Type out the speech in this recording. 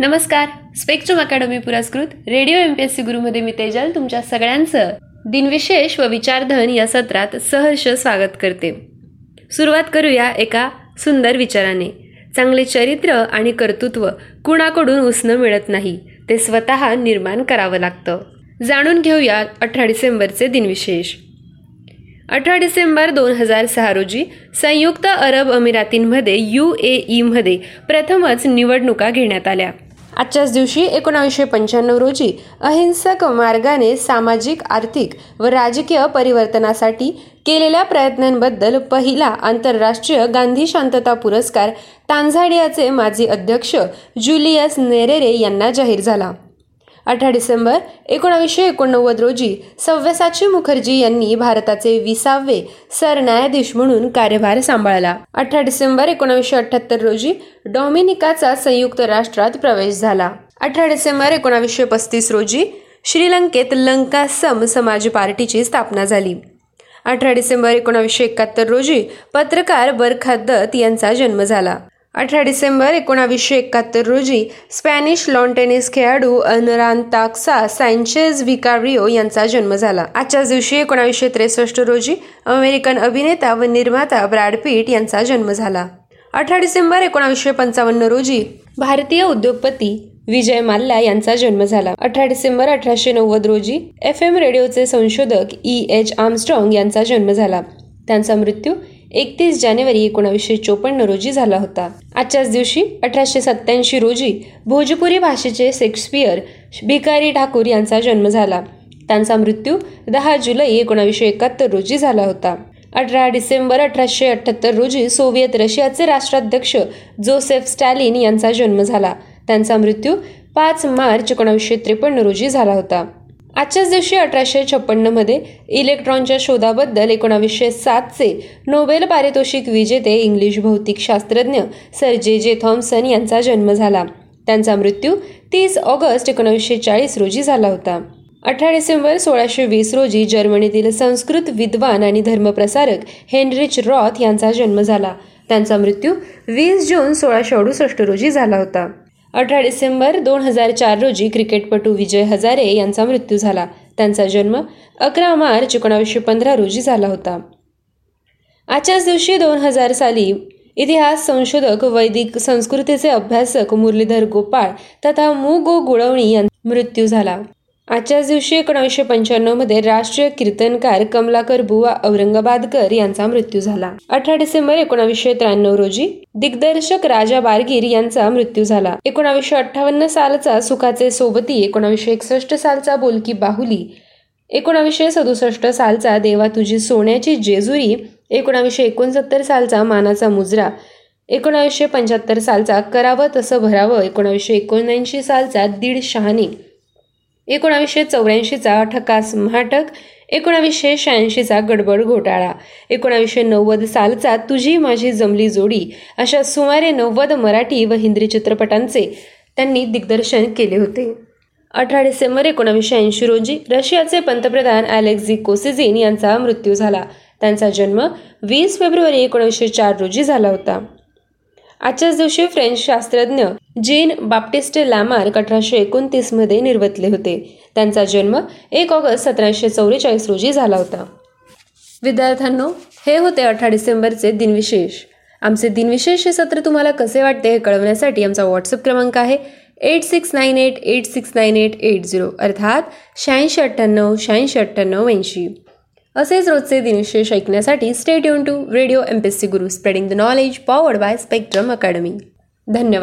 नमस्कार. Spectrum academy पुरस्कृत radio M P S C गुरुमध्ये मी तेजल तुमच्या सगळ्यांचं दिनविशेष व विचारधन या सत्रात सहर्ष स्वागत करते. सुरुवात करूया एका सुंदर विचाराने. चांगले चरित्र आणि कर्तृत्व कुणाकडून उसणं मिळत नाही ते स्वतः निर्माण करावं लागतं. जाणून घेऊया अठरा डिसेंबरचे दिनविशेष. अठरा डिसेंबर दोन हजार सहा रोजी संयुक्त अरब अमिरातींमध्ये यू ए ईमध्ये प्रथमच निवडणुका घेण्यात आल्या. आजच्याच दिवशी एकोणावीसशे पंच्याण्णव रोजी अहिंसक मार्गाने सामाजिक आर्थिक व राजकीय परिवर्तनासाठी केलेल्या प्रयत्नांबद्दल पहिला आंतरराष्ट्रीय गांधी शांतता पुरस्कार तांझाडियाचे माजी अध्यक्ष जुलियस नेरेरे यांना जाहीर झाला. अठरा डिसेंबर एकोणावीसशे एकोणनव्वद रोजी सव्यसाची मुखर्जी यांनी भारताचे विसावे सरन्यायाधीश म्हणून कार्यभार सांभाळला. अठरा डिसेंबर एकोणावीसशे अठ्याहत्तर रोजी डॉमिनिकाचा संयुक्त राष्ट्रात प्रवेश झाला. अठरा डिसेंबर एकोणावीसशे पस्तीस रोजी श्रीलंकेत लंका सम समाज पार्टीची स्थापना झाली. अठरा डिसेंबर एकोणावीसशे एकाहत्तर रोजी पत्रकार बरखा दत्त यांचा जन्म झाला. अठरा डिसेंबर एकोणावीसशे एकाहत्तर रोजी स्पॅनिश लॉन टेनिस खेळाडू अनरांताक्सा सँचेज विकारिओ यांचा जन्म झाला. आजच्याच दिवशी एकोणावीसशे त्रेसष्ट रोजी अमेरिकन अभिनेता व निर्माता ब्रॅड पीट यांचा जन्म झाला. अठरा डिसेंबर एकोणावीसशे पंचावन्न रोजी भारतीय उद्योगपती विजय माल्ला यांचा जन्म झाला. अठरा डिसेंबर अठराशे नव्वद रोजी एफ एम रेडिओचे संशोधक ई एच आर्मस्ट्रॉंग यांचा जन्म झाला. त्यांचा मृत्यू एकतीस जानेवारी एकोणावीसशे चोपन्न रोजी झाला होता. आजच्याच दिवशी अठराशे सत्याऐंशी रोजी भोजपुरी भाषेचे शेक्सपियर भिकारी ठाकूर यांचा जन्म झाला. त्यांचा मृत्यू दहा जुलै एकोणावीसशे एकाहत्तर रोजी झाला होता. अठरा डिसेंबर अठराशे अठ्ठ्याहत्तर रोजी सोव्हिएत रशियाचे राष्ट्राध्यक्ष जोसेफ स्टॅलिन यांचा जन्म झाला. त्यांचा मृत्यू पाच मार्च एकोणावीसशे त्रेपन्न रोजी झाला होता. आजच्याच दिवशी अठराशे छप्पन्नमध्ये इलेक्ट्रॉनच्या शोधाबद्दल एकोणावीसशे सातचे नोबेल पारितोषिक विजेते इंग्लिश भौतिकशास्त्रज्ञ सर जे जे थॉम्सन यांचा जन्म झाला. त्यांचा मृत्यू तीस ऑगस्ट एकोणावीसशे चाळीस रोजी झाला होता. अठरा डिसेंबर सोळाशे वीस रोजी जर्मनीतील संस्कृत विद्वान आणि धर्मप्रसारक हेनरिच रॉथ यांचा जन्म झाला. त्यांचा मृत्यू वीस जून सोळाशे अडुसष्ट रोजी झाला होता. अठरा डिसेंबर दोन हजार चार रोजी क्रिकेटपटू विजय हजारे यांचा मृत्यू झाला. त्यांचा जन्म अकरा मार्च एकोणावीसशे पंधरा रोजी झाला होता. आजच्याच दिवशी दोन हजार साली इतिहास संशोधक वैदिक संस्कृतीचे अभ्यासक मुरलीधर गोपाळ तथा मु. गो. गुळवणी यांचा मृत्यू झाला. आजच्याच दिवशी एकोणीसशे पंच्याण्णवमध्ये राष्ट्रीय कीर्तनकार कमलाकर बुवा औरंगाबादकर यांचा मृत्यू झाला. अठरा डिसेंबर एकोणावीसशे त्र्याण्णव रोजी दिग्दर्शक राजा बारगीर यांचा मृत्यू झाला. एकोणावीसशे अठ्ठावन्न सालचा सुखाचे सोबती एकोणावीसशे एकसष्ट सालचा बोलकी बाहुली एकोणावीसशे सदुसष्ट सालचा देवा तुझी सोन्याची जेजुरी एकोणावीसशे एकोणसत्तर सालचा मानाचा मुजरा एकोणावीसशे पंच्याहत्तर सालचा करावं तसं भरावं एकोणावीसशे एकोणऐंशी सालचा दीड शहाणी एकोणावीसशे चौऱ्याऐंशीचा ठकास महाटक एकोणावीसशे शहाऐंशीचा गडबड घोटाळा एकोणावीसशे नव्वद सालचा तुझी माझी जमली जोडी अशा सुमारे नव्वद मराठी व हिंदी चित्रपटांचे त्यांनी दिग्दर्शन केले होते. अठरा डिसेंबर एकोणावीसशे ऐंशी रोजी रशियाचे पंतप्रधान अलेक्झी कोसिझिन यांचा मृत्यू झाला. त्यांचा जन्म वीस फेब्रुवारी एकोणीसशे चार रोजी झाला होता. आजच्याच दिवशी फ्रेंच शास्त्रज्ञ जीन बाप्टिस्ट लॅमार्क अठराशे एकोणतीसमध्ये निर्वतले होते. त्यांचा जन्म एक ऑगस्ट सतराशे चौवेचाळीस रोजी झाला होता. विद्यार्थ्यांनो हे होते अठरा डिसेंबरचे दिनविशेष. आमचे दिनविशेष हे सत्र तुम्हाला कसे वाटते हे कळवण्यासाठी आमचा व्हॉट्सअप क्रमांक आहे eight six nine eight eight six nine eight eight zero अर्थात शहाऐंशी अठ्ठ्याण्णव शहाऐंशी अठ्ठ्याण्णव ऐंशी असेच रोजचे दिनविशेष ऐकण्यासाठी stay युन to radio M P C Guru spreading the knowledge powered by spectrum academy धन्यवाद.